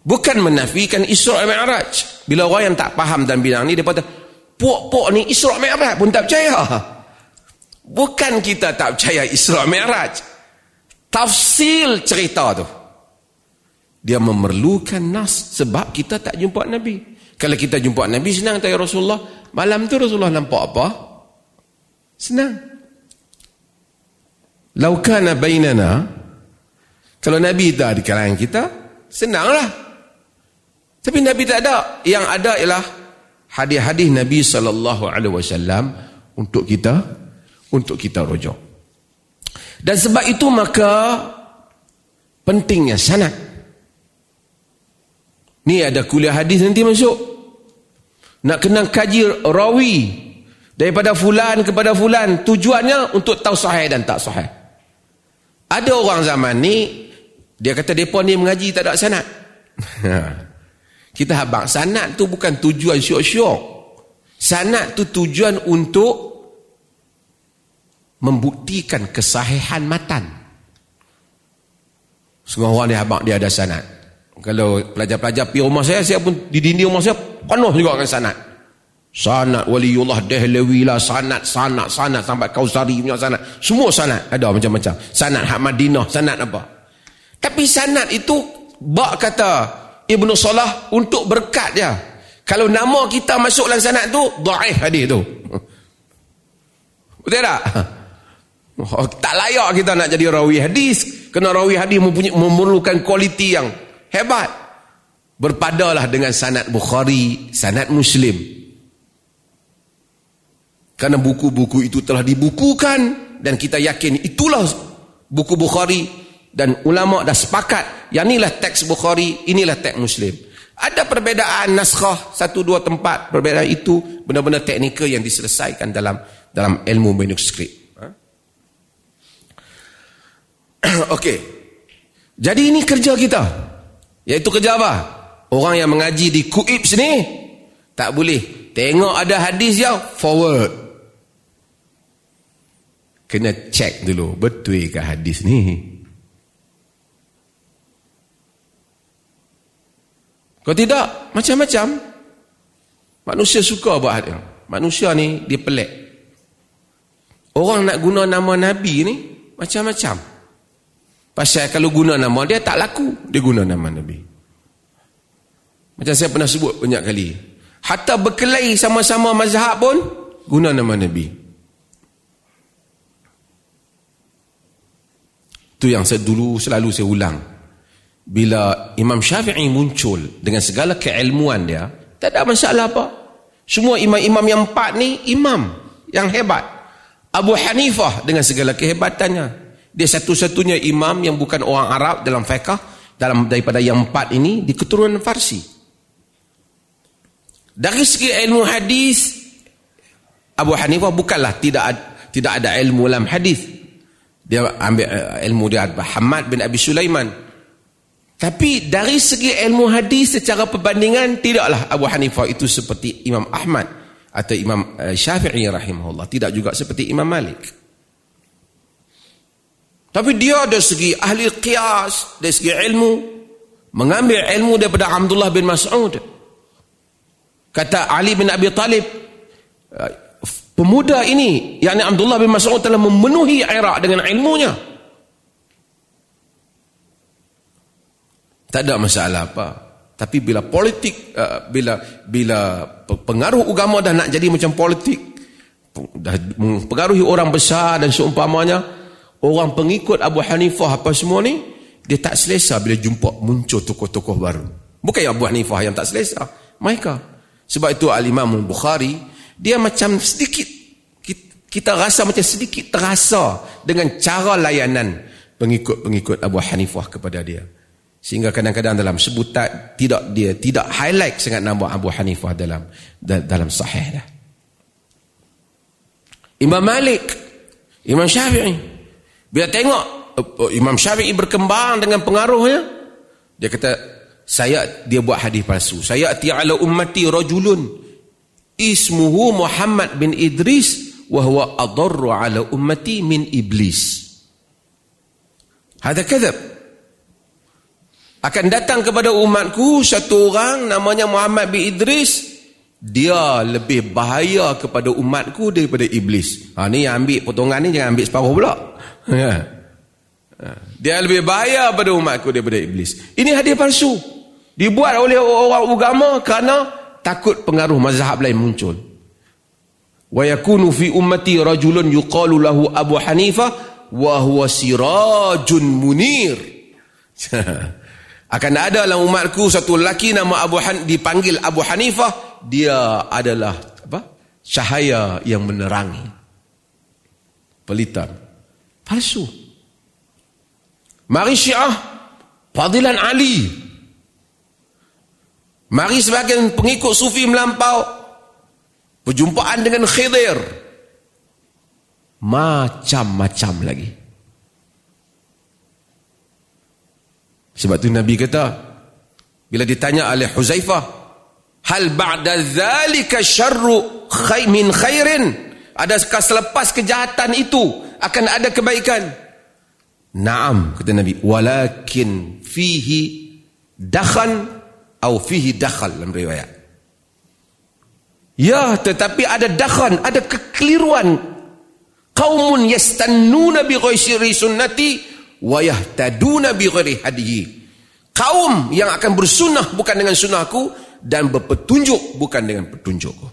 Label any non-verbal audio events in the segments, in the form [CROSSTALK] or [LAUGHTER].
Bukan menafikan Isra' Mi'raj. Bila orang yang tak faham dan bilang ni, dia kata, puak-puak ni Isra' Mi'raj pun tak percaya. Bukan kita tak percaya Isra' Mi'raj. Tafsil cerita tu. Dia memerlukan nas sebab kita tak jumpa Nabi. Kalau kita jumpa Nabi, senang tak ya Rasulullah. Malam tu Rasulullah nampak apa? Senang. Laukana bainana, kalau Nabi tak di kalangan kita, senanglah. Tapi Nabi tak ada. Yang ada ialah hadis-hadis Nabi sallallahu alaihi wasallam untuk kita untuk kita rujuk. Dan sebab itu maka pentingnya sanad. Ni ada kuliah hadis nanti masuk. Nak kena kaji rawi daripada fulan kepada fulan tujuannya untuk tahu sahih dan tak sahih. Ada orang zaman ni dia kata depa ni mengaji tak ada sanad. [LAUGHS] Kita habang sanat tu bukan tujuan syok-syok. Sanat tu tujuan untuk membuktikan kesahihan matan. Semua orang ni habang dia ada sanat. Kalau pelajar-pelajar pergi rumah saya, saya pun di dinding rumah saya penuh juga dengan sanat. Sanat waliullah dehlawi lah, sanat, sanat, sanat sampai kausari punya sanat. Semua sanat ada macam-macam. Sanat hak Madinah, sanat apa. Tapi sanat itu, bak kata, Ibnu Salah untuk berkat dia. Kalau nama kita masuk dalam sanad tu, dhaif hadis tu. Betul tak? Oh, tak layak kita nak jadi rawi hadis. Kena rawi hadis mempunyai memerlukan kualiti yang hebat. Berpadalah dengan sanad Bukhari, sanad Muslim. Karena buku-buku itu telah dibukukan dan kita yakin itulah buku Bukhari dan ulama dah sepakat yang inilah teks Bukhari inilah teks Muslim ada perbezaan naskah satu dua tempat perbezaan itu benar-benar teknikal yang diselesaikan dalam dalam ilmu manuskrip ha? [CLEARS THROAT] Okey. Jadi ini kerja kita. Iaitu kerja apa? Orang yang mengaji di Kuib sini tak boleh tengok ada hadis yang forward. Kena check dulu betul ke hadis ni. Kalau tidak, macam-macam. Manusia suka buat hal Manusia ni, dia pelik. Orang nak guna nama Nabi ni, macam-macam. Pasal kalau guna nama dia, tak laku. Dia guna nama Nabi. Macam saya pernah sebut banyak kali. Hatta berkelahi sama-sama mazhab pun, guna nama Nabi. Itu yang saya dulu selalu saya ulang bila Imam Syafi'i muncul dengan segala keilmuan dia, tak ada masalah apa. Semua imam-imam yang empat ni imam yang hebat. Abu Hanifah dengan segala kehebatannya. Dia satu-satunya imam yang bukan orang Arab dalam fiqah dalam daripada yang empat ini di keturunan Farsi. Dari segi ilmu hadis Abu Hanifah bukanlah tidak tidak ada ilmu dalam hadis. Dia ambil eh, ilmu dia Hamad bin Abi Sulaiman tapi dari segi ilmu hadis secara perbandingan tidaklah Abu Hanifah itu seperti Imam Ahmad atau Imam eh, Syafi'i rahimahullah, tidak juga seperti Imam Malik. Tapi dia dari segi ahli qiyas, dari segi ilmu mengambil ilmu daripada Abdullah bin Mas'ud. Kata Ali bin Abi Talib, eh, pemuda ini, yakni Abdullah bin Mas'ud telah memenuhi Iraq dengan ilmunya. Tak ada masalah apa. Tapi bila politik, uh, bila bila pengaruh agama dah nak jadi macam politik, dah mempengaruhi orang besar dan seumpamanya, orang pengikut Abu Hanifah apa semua ni, dia tak selesa bila jumpa muncul tokoh-tokoh baru. Bukan Abu Hanifah yang tak selesa. Mereka. Sebab itu Al-Imam Bukhari, dia macam sedikit, kita rasa macam sedikit terasa dengan cara layanan pengikut-pengikut Abu Hanifah kepada dia. Sehingga kadang-kadang dalam sebutan tidak dia tidak highlight sangat nama Abu Hanifah dalam dalam sahih dah. Imam Malik, Imam Syafi'i. Bila tengok oh, Imam Syafi'i berkembang dengan pengaruhnya, dia kata saya dia buat hadis palsu. Saya ati ala ummati rajulun ismuhu Muhammad bin Idris wa huwa adarru ala ummati min iblis. Hada kadzab. Akan datang kepada umatku satu orang namanya Muhammad bin Idris dia lebih bahaya kepada umatku daripada iblis. Ha ni yang ambil potongan ni jangan ambil separuh pula. Ya. Ha. Dia lebih bahaya pada umatku daripada iblis. Ini hadiah palsu. Dibuat oleh orang agama kerana takut pengaruh mazhab lain muncul. Wa yakunu fi ummati rajulun yuqalu lahu Abu Hanifah wa huwa sirajun munir. [LAUGHS] Akan ada dalam umatku satu lelaki nama Abu Han dipanggil Abu Hanifah dia adalah apa? cahaya yang menerangi. Pelitan. Palsu. Mari Syiah, Fadilan Ali. Mari sebagian pengikut sufi melampau. Perjumpaan dengan Khidir. Macam-macam lagi. Sebab tu Nabi kata, bila ditanya oleh Huzaifah, Hal ba'da zalika syarru khay min khairin? Adakah selepas kejahatan itu akan ada kebaikan? Naam kata Nabi, walakin fihi dakhan atau fihi dakhal dalam riwayat. Ya, tetapi ada dakhan, ada kekeliruan. Qaumun yastannuna bi ghairi sunnati wa yahtaduna bi ghairi hadiyi. Kaum yang akan bersunnah bukan dengan sunnahku dan berpetunjuk bukan dengan petunjukku.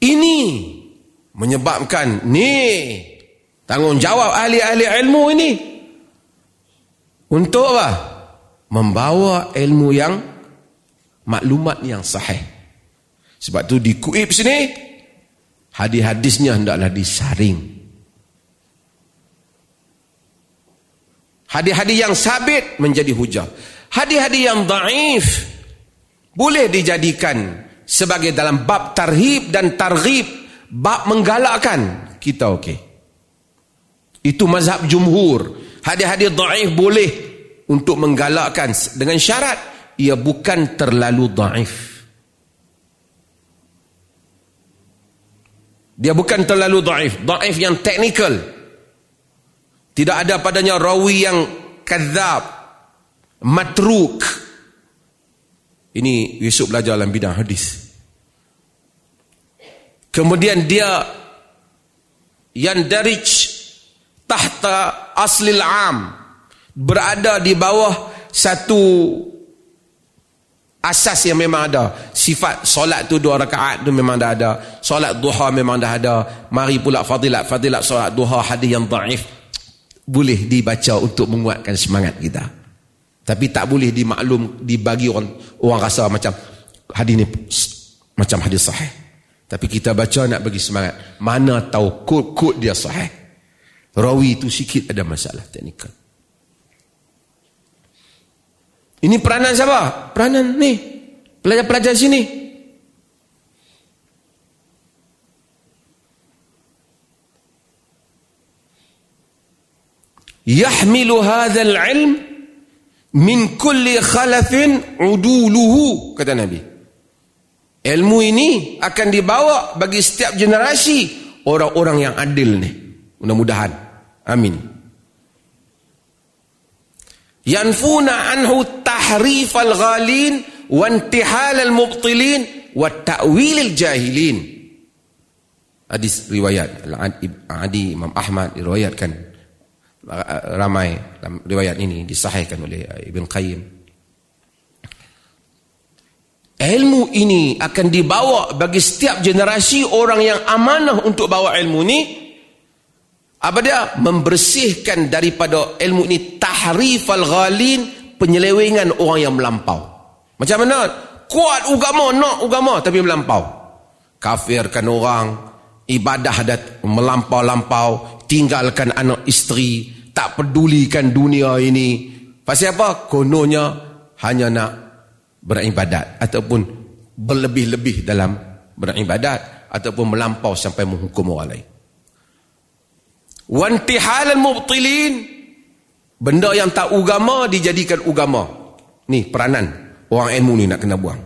Ini menyebabkan ni tanggungjawab ahli-ahli ilmu ini untuk apa? Membawa ilmu yang maklumat yang sahih. Sebab tu di kuib sini hadis-hadisnya hendaklah disaring. Hadis-hadis yang sabit menjadi hujah. Hadis-hadis yang daif boleh dijadikan sebagai dalam bab tarhib dan targhib, bab menggalakkan kita okey. Itu mazhab jumhur. Hadis-hadis daif boleh untuk menggalakkan dengan syarat ia bukan terlalu daif. Dia bukan terlalu daif, daif yang teknikal. Tidak ada padanya rawi yang kadzab, matruk. Ini Yusuf belajar dalam bidang hadis. Kemudian dia yang darij tahta aslil am berada di bawah satu asas yang memang ada sifat solat tu dua rakaat tu memang dah ada solat duha memang dah ada mari pula fadilat fadilat solat duha hadis yang daif boleh dibaca untuk menguatkan semangat kita. Tapi tak boleh dimaklum dibagi orang orang rasa macam hadis ni macam hadis sahih. Tapi kita baca nak bagi semangat. Mana tahu kod-kod dia sahih. Rawi itu sikit ada masalah teknikal. Ini peranan siapa? Peranan ni. Pelajar-pelajar sini. yahmilu hadzal ilm min kulli khalafin uduluhu kata nabi ilmu ini akan dibawa bagi setiap generasi orang-orang yang adil ni mudah-mudahan amin yanfuna anhu tahrif al-ghalin wa intihal al-mubtilin wa ta'wil al-jahilin hadis riwayat. Al-adi Imam Ahmad diriwayatkan. Ramai dalam riwayat ini disahihkan oleh Ibn Qayyim. Ilmu ini akan dibawa bagi setiap generasi orang yang amanah untuk bawa ilmu ini apa dia membersihkan daripada ilmu ini tahrif al-ghalin penyelewengan orang yang melampau macam mana kuat agama nak agama tapi melampau kafirkan orang ibadah dat melampau-lampau tinggalkan anak isteri, tak pedulikan dunia ini. Pasal apa? Kononnya hanya nak beribadat ataupun berlebih-lebih dalam beribadat ataupun melampau sampai menghukum orang lain. Wantihal al-mubtilin benda yang tak agama dijadikan agama. Ni peranan orang ilmu ni nak kena buang.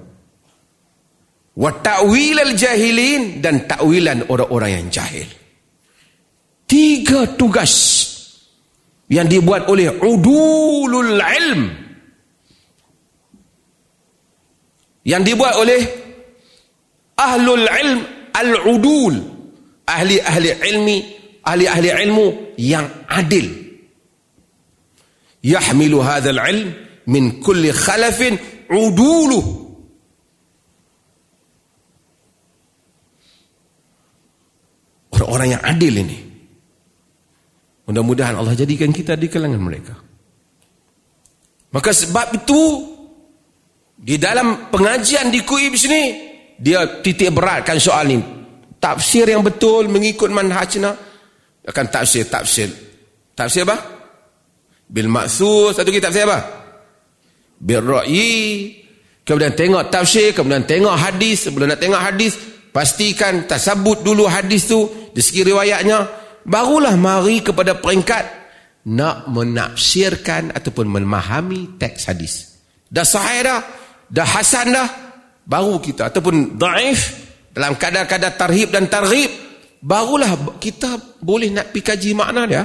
Wa ta'wil al-jahilin dan ta'wilan orang-orang yang jahil. tiga tugas yang dibuat oleh udulul ilm yang dibuat oleh ahlul ilm al-udul ahli-ahli ilmi ahli-ahli ilmu yang adil. Yahmilu hadzal ilm min kulli khalafin uduluh orang-orang yang adil ini. Mudah-mudahan Allah jadikan kita di kalangan mereka. Maka sebab itu di dalam pengajian di Kuib sini dia titik beratkan soal ini tafsir yang betul mengikut manhajna akan tafsir tafsir. Tafsir apa? Bil maksud satu kita tafsir apa? Bil ra'yi kemudian tengok tafsir kemudian tengok hadis. Sebelum nak tengok hadis pastikan tasabut dulu hadis tu di segi riwayatnya. Barulah mari kepada peringkat nak menafsirkan ataupun memahami teks hadis. Dah sahih dah? Dah hasan dah? Baru kita. Ataupun daif dalam kadar-kadar tarhib dan targhib barulah kita boleh nak pergi kaji makna dia.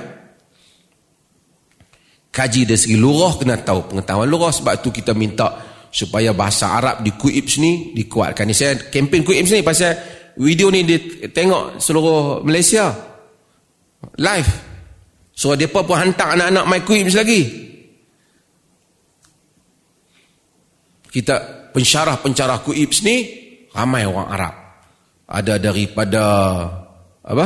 Kaji dari segi lurah kena tahu pengetahuan lurah. Sebab tu kita minta supaya bahasa Arab di Kuibs ni dikuatkan. Ni saya kempen Kuibs ni pasal video ni dia tengok seluruh Malaysia. Live. So dia pun hantar anak-anak my Kuibs lagi. Kita pensyarah-pensyarah Kuibs ni ramai orang Arab. Ada daripada apa?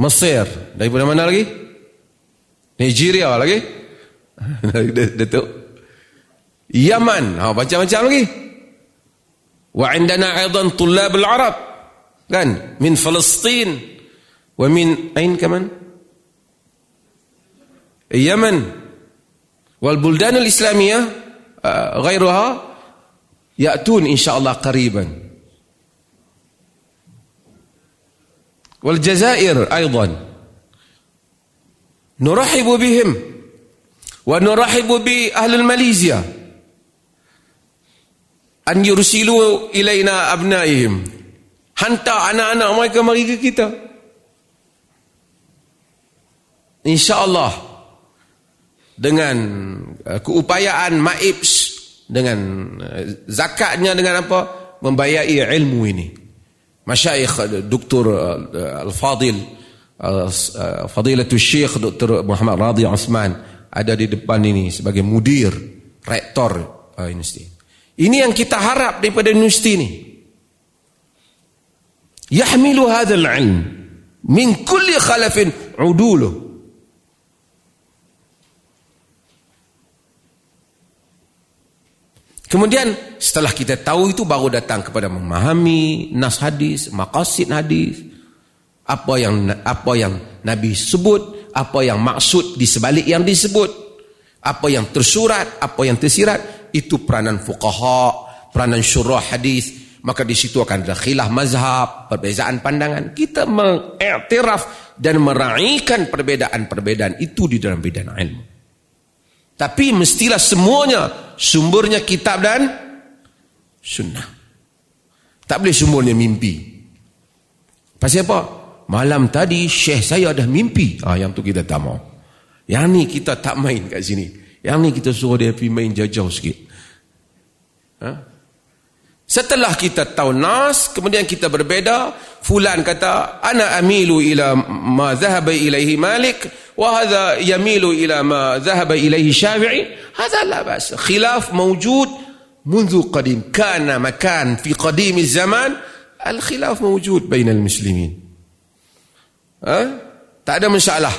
Mesir. Daripada mana lagi? Nigeria lagi? [LAUGHS] Datuk Yaman. Ha, macam-macam lagi. Wa indana aidan tullab al-arab. Kan? Min Palestin wa min ain kaman? Yaman. Wal buldan al-islamiyah uh, ghairuha ya'tun insyaallah qariban والجزائر أيضا نرحب بهم ونرحب بأهل الماليزيا أن يرسلوا إلينا أبنائهم hantar anak-anak mereka mari ke kita insyaallah dengan uh, keupayaan maibs dengan uh, zakatnya dengan apa membayai ilmu ini masyaikh Dr. Al-Fadil Fadilatul Syekh Dr. Muhammad Radhi Osman ada di depan ini sebagai mudir rektor universiti ini yang kita harap daripada universiti ini yahmilu hadzal ilm min kulli khalafin uduluh Kemudian setelah kita tahu itu baru datang kepada memahami nas hadis, maqasid hadis, apa yang apa yang Nabi sebut, apa yang maksud di sebalik yang disebut, apa yang tersurat, apa yang tersirat, itu peranan fuqaha, peranan syurah hadis. Maka di situ akan ada khilaf mazhab, perbezaan pandangan. Kita mengiktiraf dan meraihkan perbedaan-perbedaan itu di dalam bidang ilmu. Tapi mestilah semuanya sumbernya kitab dan sunnah. Tak boleh semuanya mimpi. Pasal apa? Malam tadi syekh saya dah mimpi. Ah yang tu kita tak mau. Yang ni kita tak main kat sini. Yang ni kita suruh dia pergi main jauh-jauh sikit. Ha? Setelah kita tahu nas, kemudian kita berbeda, fulan kata, "Ana amilu ila ma dhahaba ilaihi Malik wa hadha yamilu ila ma dhahaba ilaihi Syafi'i." Hadza la bas. Khilaf mawjud, منذ قديم كان مكان في قديم الزمان الخلاف موجود بين المسلمين ها tak ada masalah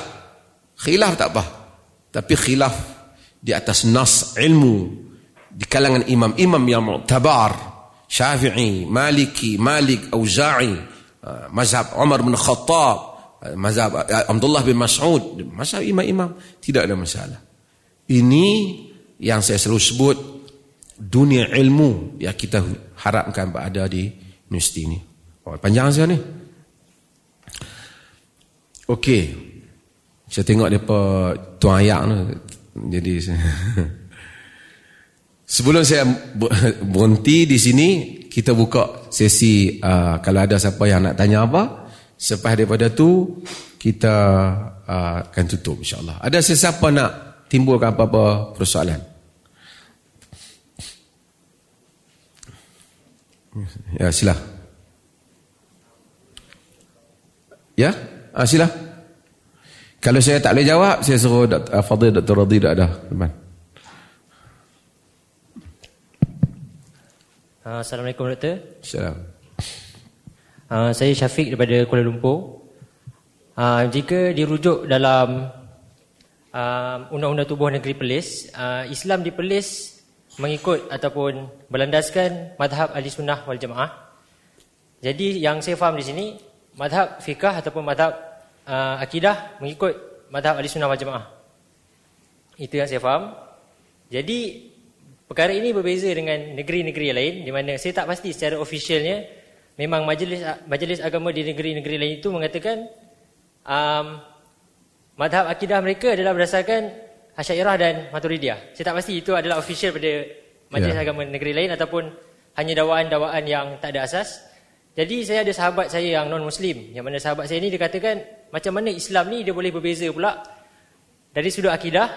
khilaf tak apa tapi khilaf di atas nas ilmu di kalangan imam-imam yang mu'tabar Syafi'i, Maliki, Malik, Auza'i, mazhab Umar bin Khattab, mazhab Abdullah bin Mas'ud mazhab imam-imam tidak ada masalah ini yang saya selalu sebut dunia ilmu yang kita harapkan berada di universiti ini oh, panjang sekali ni Okey. Saya tengok depa tuan ayak tu. Jadi [LAUGHS] sebelum saya [LAUGHS] berhenti di sini, kita buka sesi uh, kalau ada siapa yang nak tanya apa, Selepas daripada tu kita uh, akan tutup insya-Allah. Ada sesiapa nak timbulkan apa-apa persoalan? Ya, sila. Ya? Ah, sila. Kalau saya tak boleh jawab, saya suruh Dr. Uh, Fadil Dr. Radhi dah ada. Teman. Uh, Assalamualaikum Doktor. Assalamualaikum. Uh, saya Syafiq daripada Kuala Lumpur. Uh, jika dirujuk dalam uh, Undang-Undang Tubuh Negeri Perlis, uh, Islam di Perlis mengikut ataupun berlandaskan madhab ahli sunnah wal jamaah. Jadi yang saya faham di sini, madhab fikah ataupun madhab uh, akidah mengikut madhab ahli sunnah wal jamaah. Itu yang saya faham. Jadi perkara ini berbeza dengan negeri-negeri lain di mana saya tak pasti secara officialnya memang majlis majlis agama di negeri-negeri lain itu mengatakan um, madhab akidah mereka adalah berdasarkan Asyairah dan Maturidiyah. Saya tak pasti itu adalah official pada majlis yeah. agama negeri lain ataupun hanya dakwaan-dakwaan yang tak ada asas. Jadi saya ada sahabat saya yang non-muslim. Yang mana sahabat saya ni dia katakan macam mana Islam ni dia boleh berbeza pula dari sudut akidah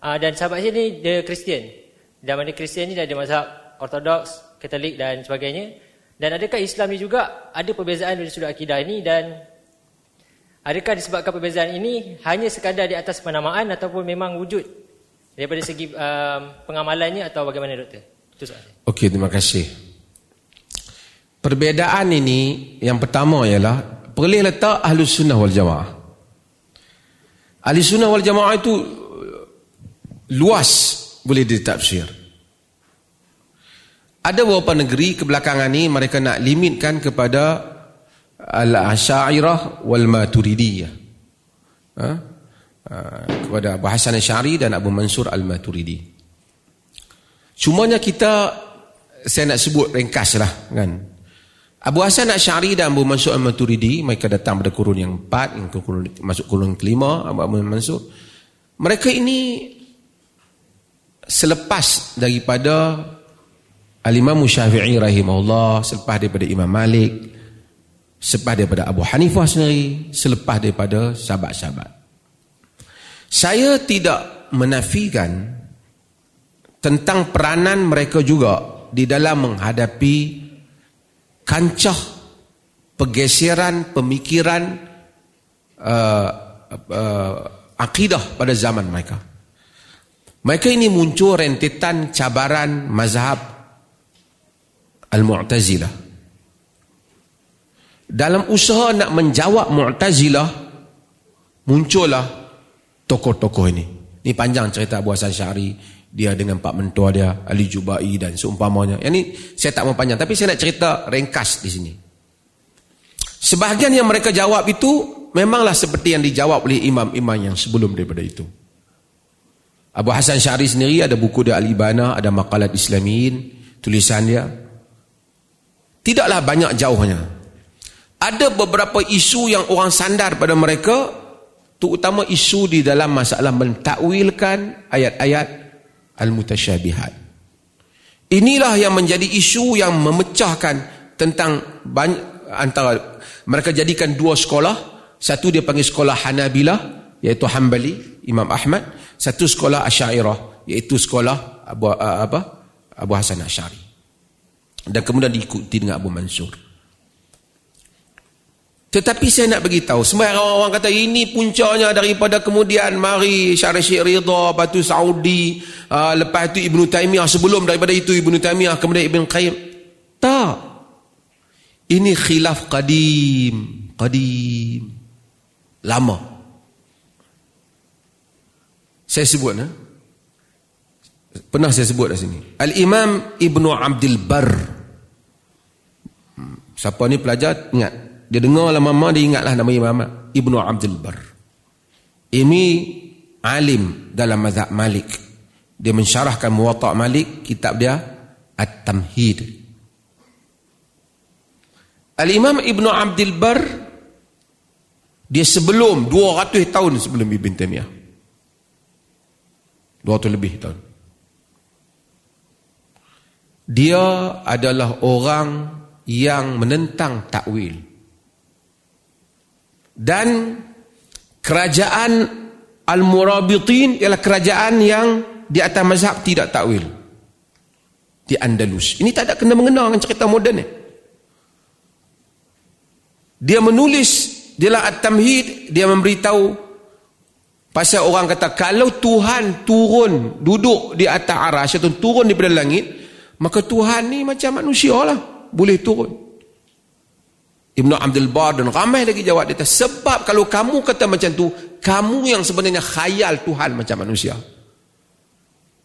ah, dan sahabat saya ni dia Kristian. Dan mana Kristian ni dia ada mazhab Ortodoks, Katolik dan sebagainya. Dan adakah Islam ni juga ada perbezaan dari sudut akidah ini dan Adakah disebabkan perbezaan ini hanya sekadar di atas penamaan ataupun memang wujud daripada segi um, pengamalannya atau bagaimana doktor? Itu soalan. Okey, terima kasih. Perbezaan ini yang pertama ialah perlih letak ahli sunnah wal jamaah. Ahli sunnah wal jamaah itu luas boleh ditafsir. Ada beberapa negeri kebelakangan ini mereka nak limitkan kepada Al-Asyairah wal Maturidiyah. Ha? Ha, kepada Abu Hasan Asy'ari dan Abu Mansur Al-Maturidi. Cumanya kita saya nak sebut ringkaslah kan. Abu Hasan Asy'ari dan Abu Mansur Al-Maturidi mereka datang pada kurun yang empat, yang kurun, masuk kurun kelima Abu Mansur. Mereka ini selepas daripada Al-Imam Syafi'i rahimahullah, selepas daripada Imam Malik, selepas daripada Abu Hanifah sendiri, selepas daripada sahabat-sahabat. Saya tidak menafikan tentang peranan mereka juga di dalam menghadapi kancah pergeseran pemikiran uh, uh, akidah pada zaman mereka. Mereka ini muncul rentetan cabaran mazhab Al-Mu'tazilah dalam usaha nak menjawab Mu'tazilah muncullah tokoh-tokoh ini. Ini panjang cerita Abu Hasan Syari, dia dengan Pak Mentua dia, Ali Jubai dan seumpamanya. Yang ini saya tak mau panjang tapi saya nak cerita ringkas di sini. Sebahagian yang mereka jawab itu memanglah seperti yang dijawab oleh imam-imam yang sebelum daripada itu. Abu Hasan Syari sendiri ada buku dia Al-Ibana, ada makalat Islamin, tulisan dia. Tidaklah banyak jauhnya ada beberapa isu yang orang sandar pada mereka terutama isu di dalam masalah mentakwilkan ayat-ayat al-mutasyabihat. Inilah yang menjadi isu yang memecahkan tentang banyak, antara mereka jadikan dua sekolah. Satu dia panggil sekolah Hanabilah iaitu Hanbali Imam Ahmad. Satu sekolah Asy'ariyah iaitu sekolah Abu apa Abu Hasan Asy'ari. Dan kemudian diikuti dengan Abu Mansur tetapi saya nak beritahu, semua orang-orang kata ini puncanya daripada kemudian mari Syarif Syekh Ridha, Batu Saudi, uh, lepas itu Ibn Taymiyah, sebelum daripada itu Ibn Taymiyah, kemudian Ibn Qayyim. Tak. Ini khilaf qadim. Qadim. Lama. Saya sebut. Eh? Pernah saya sebut di sini. Al-Imam Ibn Abdul Bar. Hmm, siapa ni pelajar, ingat. Dia dengar lah mama, dia ingatlah nama Imam Ibnu Abdul Bar. Ini alim dalam mazhab Malik. Dia mensyarahkan muwatta' Malik, kitab dia At-Tamhid. Al-Imam Ibnu Abdul Bar, dia sebelum, 200 tahun sebelum Ibn Taymiyah. 200 lebih tahun. Dia adalah orang yang menentang takwil dan kerajaan Al-Murabitin ialah kerajaan yang di atas mazhab tidak takwil di Andalus. Ini tak ada kena mengena dengan cerita moden ni. Dia menulis dalam At-Tamhid dia memberitahu pasal orang kata kalau Tuhan turun duduk di atas arasy atau turun daripada langit maka Tuhan ni macam manusia lah boleh turun. Ibn Abdul Bar dan ramai lagi jawab dia sebab kalau kamu kata macam tu kamu yang sebenarnya khayal Tuhan macam manusia.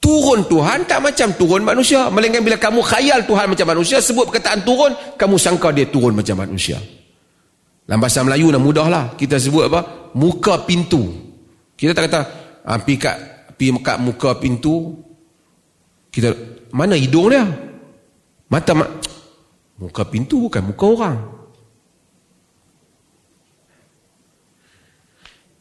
Turun Tuhan tak macam turun manusia. Melainkan bila kamu khayal Tuhan macam manusia, sebut perkataan turun, kamu sangka dia turun macam manusia. Dalam bahasa Melayu dah mudah lah. Kita sebut apa? Muka pintu. Kita tak kata, ah, pergi kat, pergi kat muka pintu, kita, mana hidung dia? Mata, ma muka pintu bukan muka orang.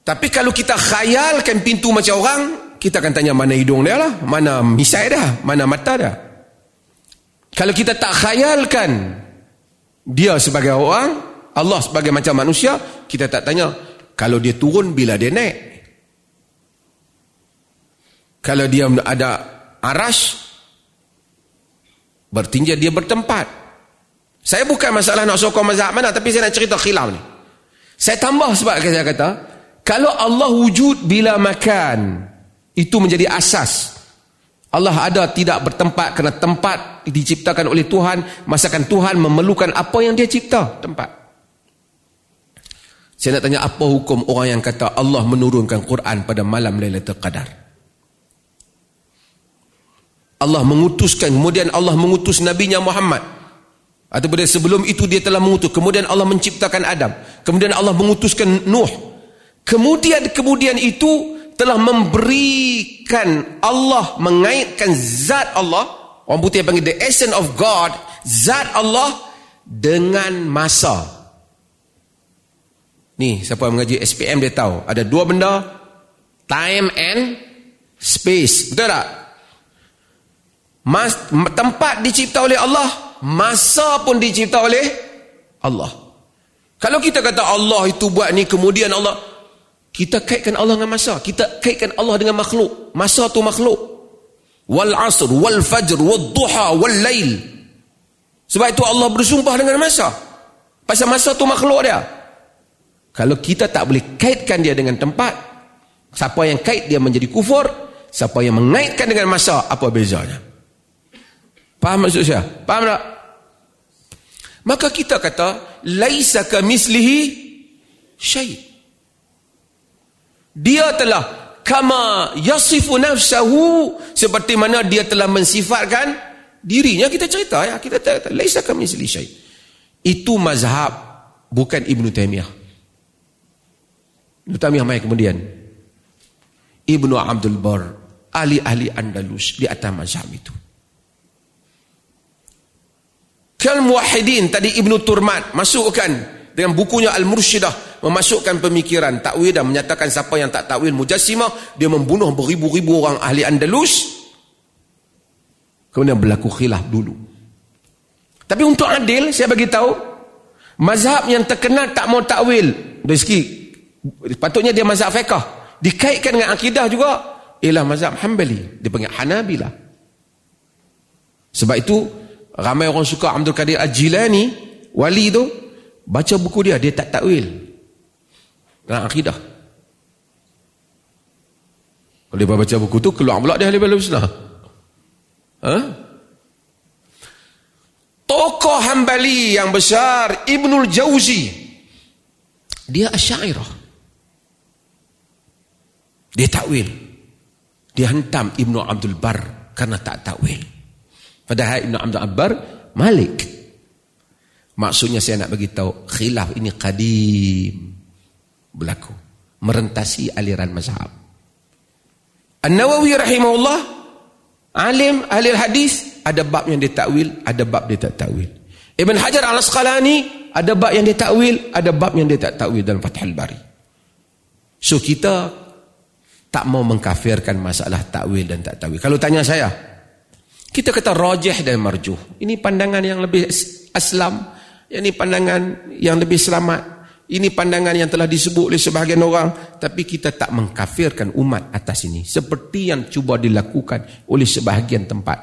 Tapi kalau kita khayalkan pintu macam orang, kita akan tanya mana hidung dia lah, mana misai dia, mana mata dia. Kalau kita tak khayalkan dia sebagai orang, Allah sebagai macam manusia, kita tak tanya kalau dia turun bila dia naik. Kalau dia ada arash, bertinja dia bertempat. Saya bukan masalah nak sokong mazhab mana, tapi saya nak cerita khilaf ni. Saya tambah sebab saya kata, kalau Allah wujud bila makan, itu menjadi asas. Allah ada tidak bertempat kerana tempat diciptakan oleh Tuhan. Masakan Tuhan memerlukan apa yang dia cipta? Tempat. Saya nak tanya apa hukum orang yang kata Allah menurunkan Quran pada malam Lailatul Qadar? Allah mengutuskan, kemudian Allah mengutus Nabi-Nya Muhammad. Ataupun sebelum itu dia telah mengutus. Kemudian Allah menciptakan Adam. Kemudian Allah mengutuskan Nuh. Kemudian kemudian itu telah memberikan Allah mengaitkan zat Allah orang putih panggil the essence of God zat Allah dengan masa. Ni siapa yang mengaji SPM dia tahu. Ada dua benda time and space. Betul tak? Mas, tempat dicipta oleh Allah masa pun dicipta oleh Allah. Kalau kita kata Allah itu buat ni kemudian Allah kita kaitkan Allah dengan masa. Kita kaitkan Allah dengan makhluk. Masa tu makhluk. Wal asr, wal fajr, wal duha, wal lail. Sebab itu Allah bersumpah dengan masa. Pasal masa tu makhluk dia. Kalau kita tak boleh kaitkan dia dengan tempat, siapa yang kait dia menjadi kufur, siapa yang mengaitkan dengan masa, apa bezanya? Faham maksud saya? Faham tak? Maka kita kata, laisa mislihi syait dia telah kama yasifu nafsahu seperti mana dia telah mensifatkan dirinya. Kita cerita ya kita kata laisa kami syai. Itu mazhab bukan Ibnu Taimiyah. Ibnu Taimiyah mai kemudian. Ibnu Abdul Bar ahli-ahli Andalus di atas mazhab itu. Kal Muwahhidin tadi Ibnu Turmat masukkan dengan bukunya Al-Mursyidah memasukkan pemikiran takwil dan menyatakan siapa yang tak takwil mujassimah dia membunuh beribu-ribu orang ahli Andalus. Kemudian berlaku khilaf dulu. Tapi untuk adil saya bagi tahu mazhab yang terkenal tak mau takwil. Dari segi patutnya dia mazhab fiqh dikaitkan dengan akidah juga ialah mazhab Hanbali. Dia panggil Hanabilah sebab itu ramai orang suka Abdul Qadir Al-Jilani wali tu baca buku dia dia tak takwil dalam akidah. Kalau dia baca buku tu keluar pula dia ahli balai sunnah. Ha? Tokoh Hambali yang besar Ibnul Jauzi dia asyairah. Dia takwil. Dia hentam Ibnu Abdul Bar karena tak takwil. Padahal Ibnu Abdul Bar Malik. Maksudnya saya nak bagi tahu khilaf ini kadim berlaku. Merentasi aliran mazhab. An-Nawawi rahimahullah alim ahli hadis ada bab yang dia takwil ada bab dia tak takwil. Ibn Hajar al-Asqalani ada bab yang dia takwil ada bab yang dia tak takwil dalam Fathul Bari. So kita tak mau mengkafirkan masalah takwil dan tak takwil. Kalau tanya saya kita kata rajih dan marjuh. Ini pandangan yang lebih aslam ini pandangan yang lebih selamat Ini pandangan yang telah disebut oleh sebahagian orang. Tapi kita tak mengkafirkan umat atas ini. Seperti yang cuba dilakukan oleh sebahagian tempat.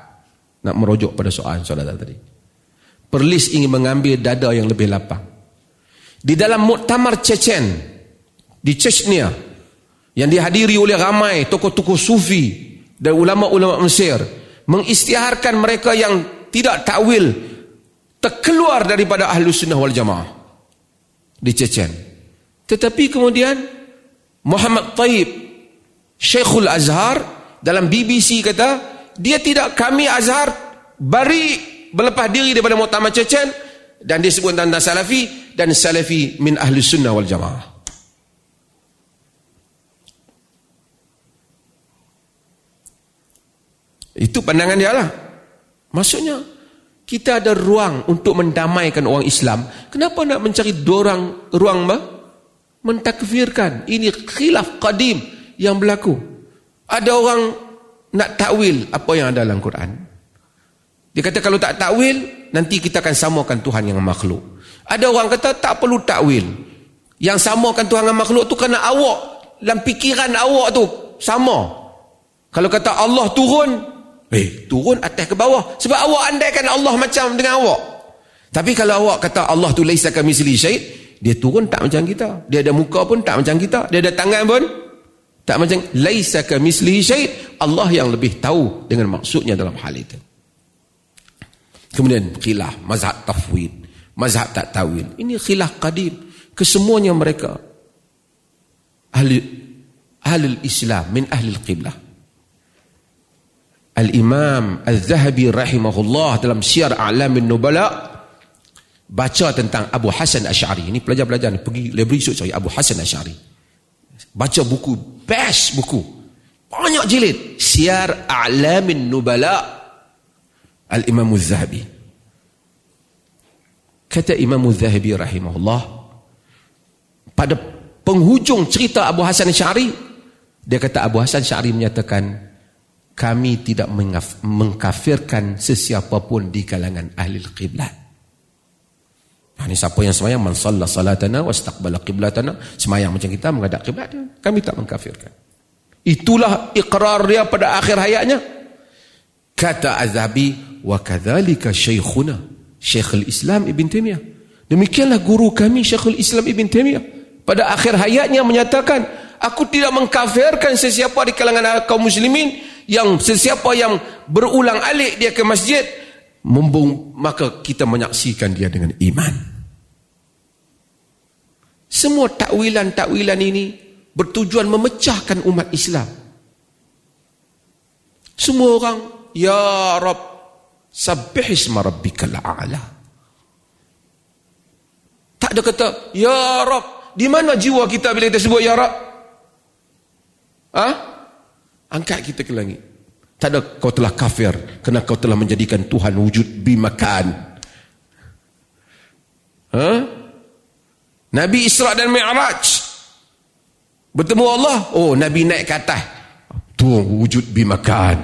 Nak merujuk pada soalan saudara tadi. Perlis ingin mengambil dada yang lebih lapang. Di dalam muktamar Chechen. Di Chechnya. Yang dihadiri oleh ramai tokoh-tokoh sufi. Dan ulama-ulama Mesir. Mengistiharkan mereka yang tidak takwil. Terkeluar daripada ahlu sunnah wal jamaah di Chechen. Tetapi kemudian Muhammad Taib Syekhul Azhar dalam BBC kata dia tidak kami Azhar bari berlepas diri daripada muktamar Chechen dan dia sebut tentang Salafi dan Salafi min ahli sunnah wal jamaah. Itu pandangan dia lah. Maksudnya, kita ada ruang untuk mendamaikan orang Islam. Kenapa nak mencari dorang ruang bah? Mentakfirkan. Ini khilaf qadim yang berlaku. Ada orang nak takwil apa yang ada dalam Quran. Dia kata kalau tak takwil, nanti kita akan samakan Tuhan yang makhluk. Ada orang kata tak perlu takwil. Yang samakan Tuhan yang makhluk tu kerana awak, dalam fikiran awak tu sama. Kalau kata Allah turun, Eh, turun atas ke bawah. Sebab awak andaikan Allah macam dengan awak. Tapi kalau awak kata Allah tu laisa kami sili syait, dia turun tak macam kita. Dia ada muka pun tak macam kita. Dia ada tangan pun tak macam laisa kami sili syait. Allah yang lebih tahu dengan maksudnya dalam hal itu. Kemudian khilaf mazhab tafwid, mazhab tak tawil. Ini khilaf qadim. Kesemuanya mereka ahli ahli Islam min ahli qiblah Al-Imam Al-Zahabi rahimahullah dalam Syiar A'lamin Nubala baca tentang Abu Hasan Ash'ari. Ini pelajar-pelajar ni pergi library research cari Abu Hasan Ash'ari. Baca buku, best buku. Banyak jilid. Syiar A'lamin Nubala Al-Imam Al-Zahabi. Kata Imam Al-Zahabi rahimahullah pada penghujung cerita Abu Hasan Ash'ari dia kata Abu Hasan Ash'ari menyatakan kami tidak mengkafirkan sesiapa pun di kalangan ahli qiblat. Ini siapa yang semayang man salla salatana wastaqbala qiblatana semayang macam kita menghadap qiblat dia kami tak mengkafirkan. Itulah iqrar dia pada akhir hayatnya. Kata Azhabi wa kadzalika syekhuna Syekhul Islam Ibn Taimiyah. Demikianlah guru kami Syekhul Islam Ibn Taimiyah pada akhir hayatnya menyatakan aku tidak mengkafirkan sesiapa di kalangan kaum muslimin yang sesiapa yang berulang alik dia ke masjid membung maka kita menyaksikan dia dengan iman. Semua takwilan-takwilan ini bertujuan memecahkan umat Islam. Semua orang ya rab sabbih isma rabbikal a'la. Tak ada kata ya rab di mana jiwa kita bila kita sebut ya rab ha angkat kita ke langit. Tak ada kau telah kafir kerana kau telah menjadikan Tuhan wujud bimakan. Ha? Nabi Isra dan Mi'raj. Bertemu Allah. Oh Nabi naik ke atas. Tuhan wujud bimakan.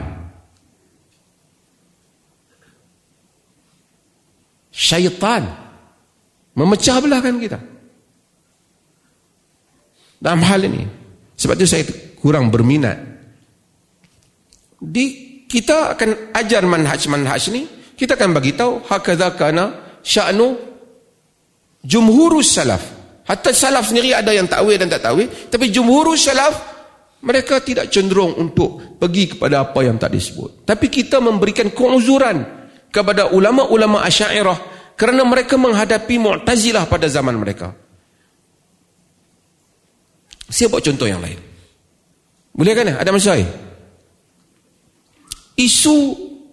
Syaitan memecah belahkan kita. Dalam hal ini. Sebab itu saya kurang berminat di kita akan ajar manhaj-manhaj ni kita akan bagi tahu hakadha kana sya'nu jumhurus salaf. Hatta salaf sendiri ada yang takwil dan tak takwil tapi jumhurus salaf mereka tidak cenderung untuk pergi kepada apa yang tak disebut. Tapi kita memberikan keuzuran kepada ulama-ulama asyairah kerana mereka menghadapi mu'tazilah pada zaman mereka. Saya buat contoh yang lain. Boleh kan? Ada masalah isu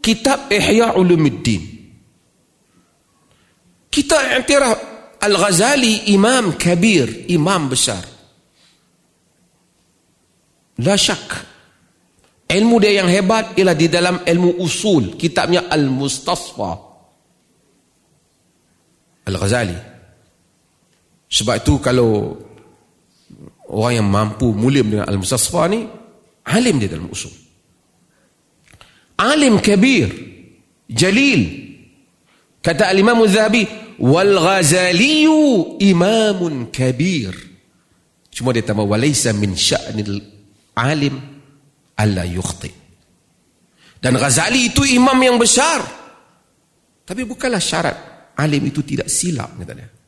kitab Ihya Ulumuddin. Kita iktiraf Al-Ghazali imam kabir, imam besar. La syak. Ilmu dia yang hebat ialah di dalam ilmu usul. Kitabnya Al-Mustasfa. Al-Ghazali. Sebab itu kalau orang yang mampu mulia dengan Al-Mustasfa ni, alim dia dalam usul alim kabir jalil kata al-imam az-zahabi wal Ghazali imamun kabir. Cuma dia tambah walaysa min sya'nil alim alla yukhti. Dan Ghazali itu imam yang besar. Tapi bukanlah syarat alim itu tidak silap katanya.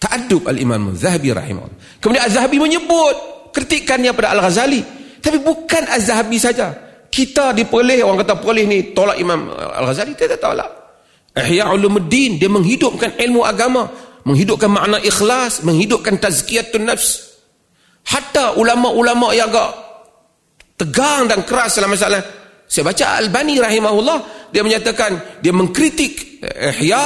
Ta'addub al-Imam Zahabi rahimahullah. Kemudian Az-Zahabi menyebut kritikannya pada Al-Ghazali. Tapi bukan Az-Zahabi saja. Kita dipelih, orang kata pelih ni tolak Imam Al-Ghazali. Tidak tolak. Ihya Ulumuddin, dia menghidupkan ilmu agama. Menghidupkan makna ikhlas. Menghidupkan tazkiyatun nafs. Hatta ulama-ulama yang agak tegang dan keras dalam masalah. Saya baca Al-Bani rahimahullah. Dia menyatakan, dia mengkritik Ihya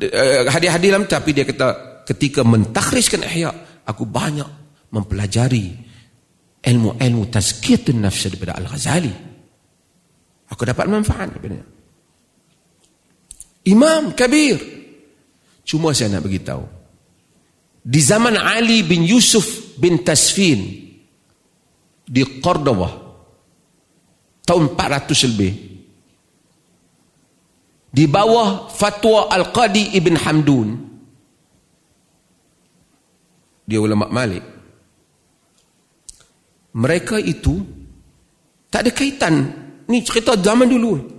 eh, hadis-hadis dalam. Tapi dia kata, ketika mentakhriskan ihya aku banyak mempelajari ilmu-ilmu tazkiyatun nafs daripada Al-Ghazali aku dapat manfaat daripada Imam Kabir. Cuma saya nak beritahu. Di zaman Ali bin Yusuf bin Tasfin di Cordoba tahun 400 lebih di bawah fatwa Al-Qadi Ibn Hamdun dia ulama Malik mereka itu tak ada kaitan ni cerita zaman dulu.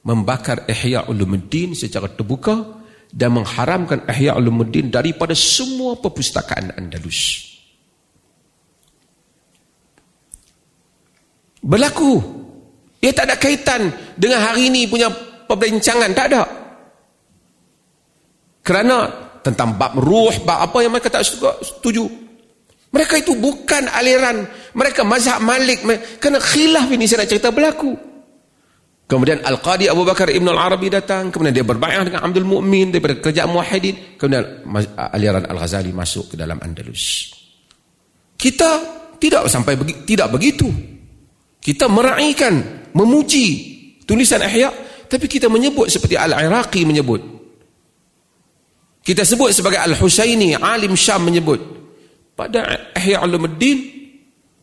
Membakar Ihya Ulumuddin secara terbuka dan mengharamkan Ihya Ulumuddin daripada semua perpustakaan Andalus. Berlaku. Dia tak ada kaitan dengan hari ini punya perbincangan. Tak ada. Kerana tentang bab ruh, bab apa yang mereka tak setuju. Mereka itu bukan aliran, mereka mazhab Malik. Kerana khilaf ini saya nak cerita berlaku. Kemudian Al-Qadi Abu Bakar Ibn Al-Arabi datang, kemudian dia berbayang dengan Abdul Mu'min daripada kerajaan Muwahidin, kemudian aliran Al-Ghazali masuk ke dalam Andalus. Kita tidak sampai tidak begitu. Kita meraihkan, memuji tulisan Ihya, tapi kita menyebut seperti Al-Iraqi menyebut, kita sebut sebagai Al-Husaini, alim Syam menyebut. Pada Ihya Ulumuddin,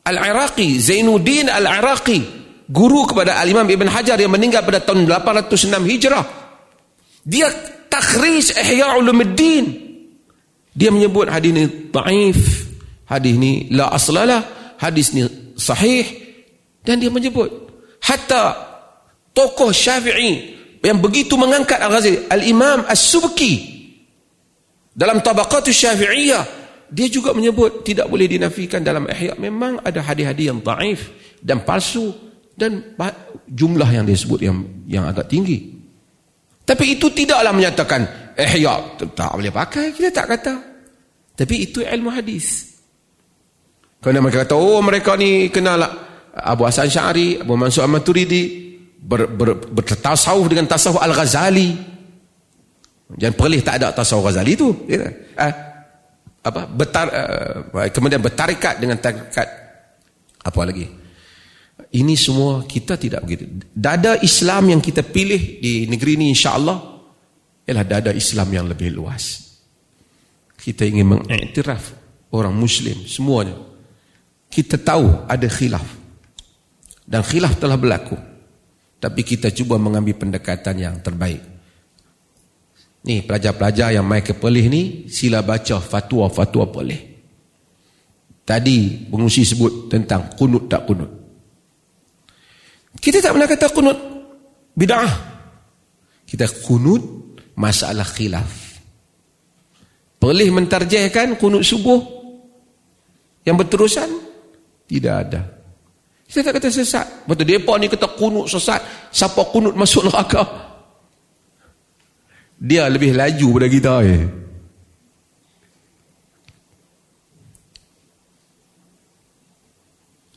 Al-Iraqi, Zainuddin Al-Iraqi, guru kepada Al-Imam Ibn Hajar yang meninggal pada tahun 806 Hijrah. Dia takhris Ihya Ulumuddin. Dia menyebut hadis ini ta'if, hadis ini la aslalah, hadis ini sahih. Dan dia menyebut, hatta tokoh syafi'i yang begitu mengangkat Al-Ghazali, Al-Imam As-Subki, dalam tabaqatul syafi'iyah, dia juga menyebut tidak boleh dinafikan dalam ihya. Memang ada hadis-hadis yang taif dan palsu dan jumlah yang dia sebut yang yang agak tinggi. Tapi itu tidaklah menyatakan ihya tak boleh pakai, kita tak kata. Tapi itu ilmu hadis. Kerana mereka kata, oh mereka ni kenal Abu Hasan Syari, Abu Mansur Al-Maturidi, ber, ber, bertasawuf dengan tasawuf Al-Ghazali. Jangan perlih tak ada tasawuf Ghazali tu. Ya. Eh, apa? Betar, uh, kemudian bertarikat dengan tarikat apa lagi? Ini semua kita tidak begitu. Dada Islam yang kita pilih di negeri ini insya-Allah ialah dada Islam yang lebih luas. Kita ingin mengiktiraf orang muslim semuanya. Kita tahu ada khilaf. Dan khilaf telah berlaku. Tapi kita cuba mengambil pendekatan yang terbaik. Ni pelajar-pelajar yang mai ke Perlis ni sila baca fatwa-fatwa Perlis. Tadi pengusi sebut tentang kunut tak kunut. Kita tak pernah kata kunut bid'ah. Kita kunut masalah khilaf. Perlis mentarjihkan kunut subuh yang berterusan tidak ada. Kita tak kata sesat. Betul depa ni kata kunut sesat. Siapa kunut masuk neraka? Dia lebih laju pada kita eh.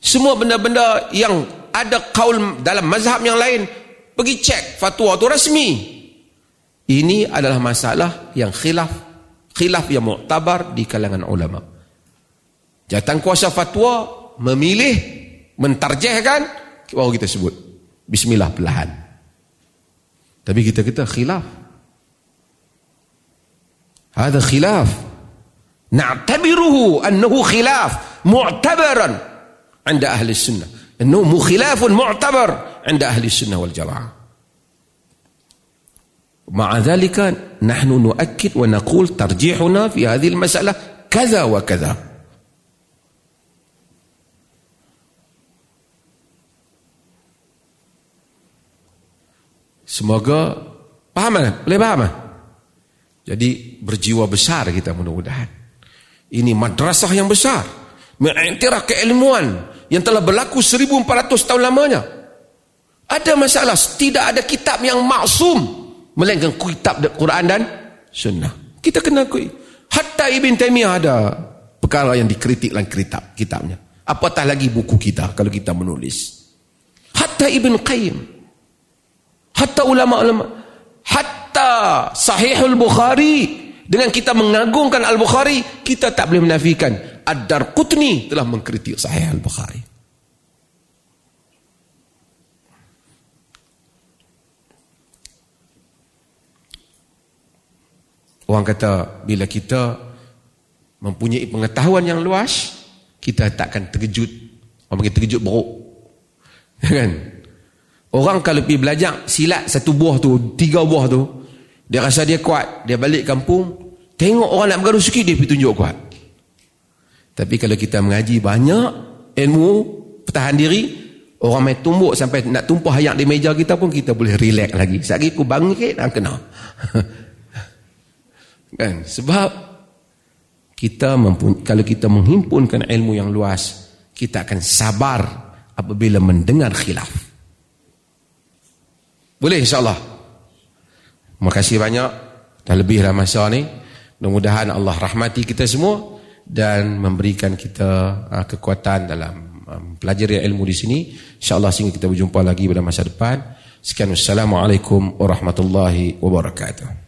Semua benda-benda yang ada kaul dalam mazhab yang lain pergi cek fatwa tu rasmi. Ini adalah masalah yang khilaf khilaf yang muktabar di kalangan ulama. Jatan kuasa fatwa memilih mentarjihkan baru kita sebut bismillah perlahan. Tapi kita kata khilaf هذا خلاف نعتبره أنه خلاف معتبرا عند أهل السنة أنه خلاف معتبر عند أهل السنة والجماعة مع ذلك نحن نؤكد ونقول ترجيحنا في هذه المسألة كذا وكذا Semoga paham? Boleh paham? Jadi berjiwa besar kita mudah-mudahan. Ini madrasah yang besar. Mengiktiraf keilmuan yang telah berlaku 1400 tahun lamanya. Ada masalah. Tidak ada kitab yang maksum. Melainkan kitab Quran dan sunnah. Kita kena akui. Hatta Ibn Taymiyah ada perkara yang dikritik dalam kitab, kitabnya. Apatah lagi buku kita kalau kita menulis. Hatta Ibn Qayyim. Hatta ulama-ulama. Hatta Sahihul Bukhari. Dengan kita mengagungkan Al-Bukhari, kita tak boleh menafikan. Ad-Darqutni telah mengkritik Sahih Al-Bukhari. Orang kata bila kita mempunyai pengetahuan yang luas, kita takkan terkejut. Orang panggil terkejut buruk. [LAUGHS] Kan? Orang kalau pergi belajar silat satu buah tu, tiga buah tu, dia rasa dia kuat, dia balik kampung, tengok orang nak bergaduh sikit, dia pergi tunjuk kuat. Tapi kalau kita mengaji banyak ilmu, pertahan diri, orang main tumbuk sampai nak tumpah ayak di meja kita pun kita boleh relax lagi. Sekali aku bangkit, nak kena. [LAUGHS] Kan? Sebab kita kalau kita menghimpunkan ilmu yang luas, kita akan sabar apabila mendengar khilaf. Boleh insya-Allah. Terima kasih banyak dah lebih dah masa ni. Mudah-mudahan Allah rahmati kita semua dan memberikan kita uh, kekuatan dalam um, pelajari ilmu di sini. Insya-Allah sehingga kita berjumpa lagi pada masa depan. Sekian wassalamualaikum warahmatullahi wabarakatuh.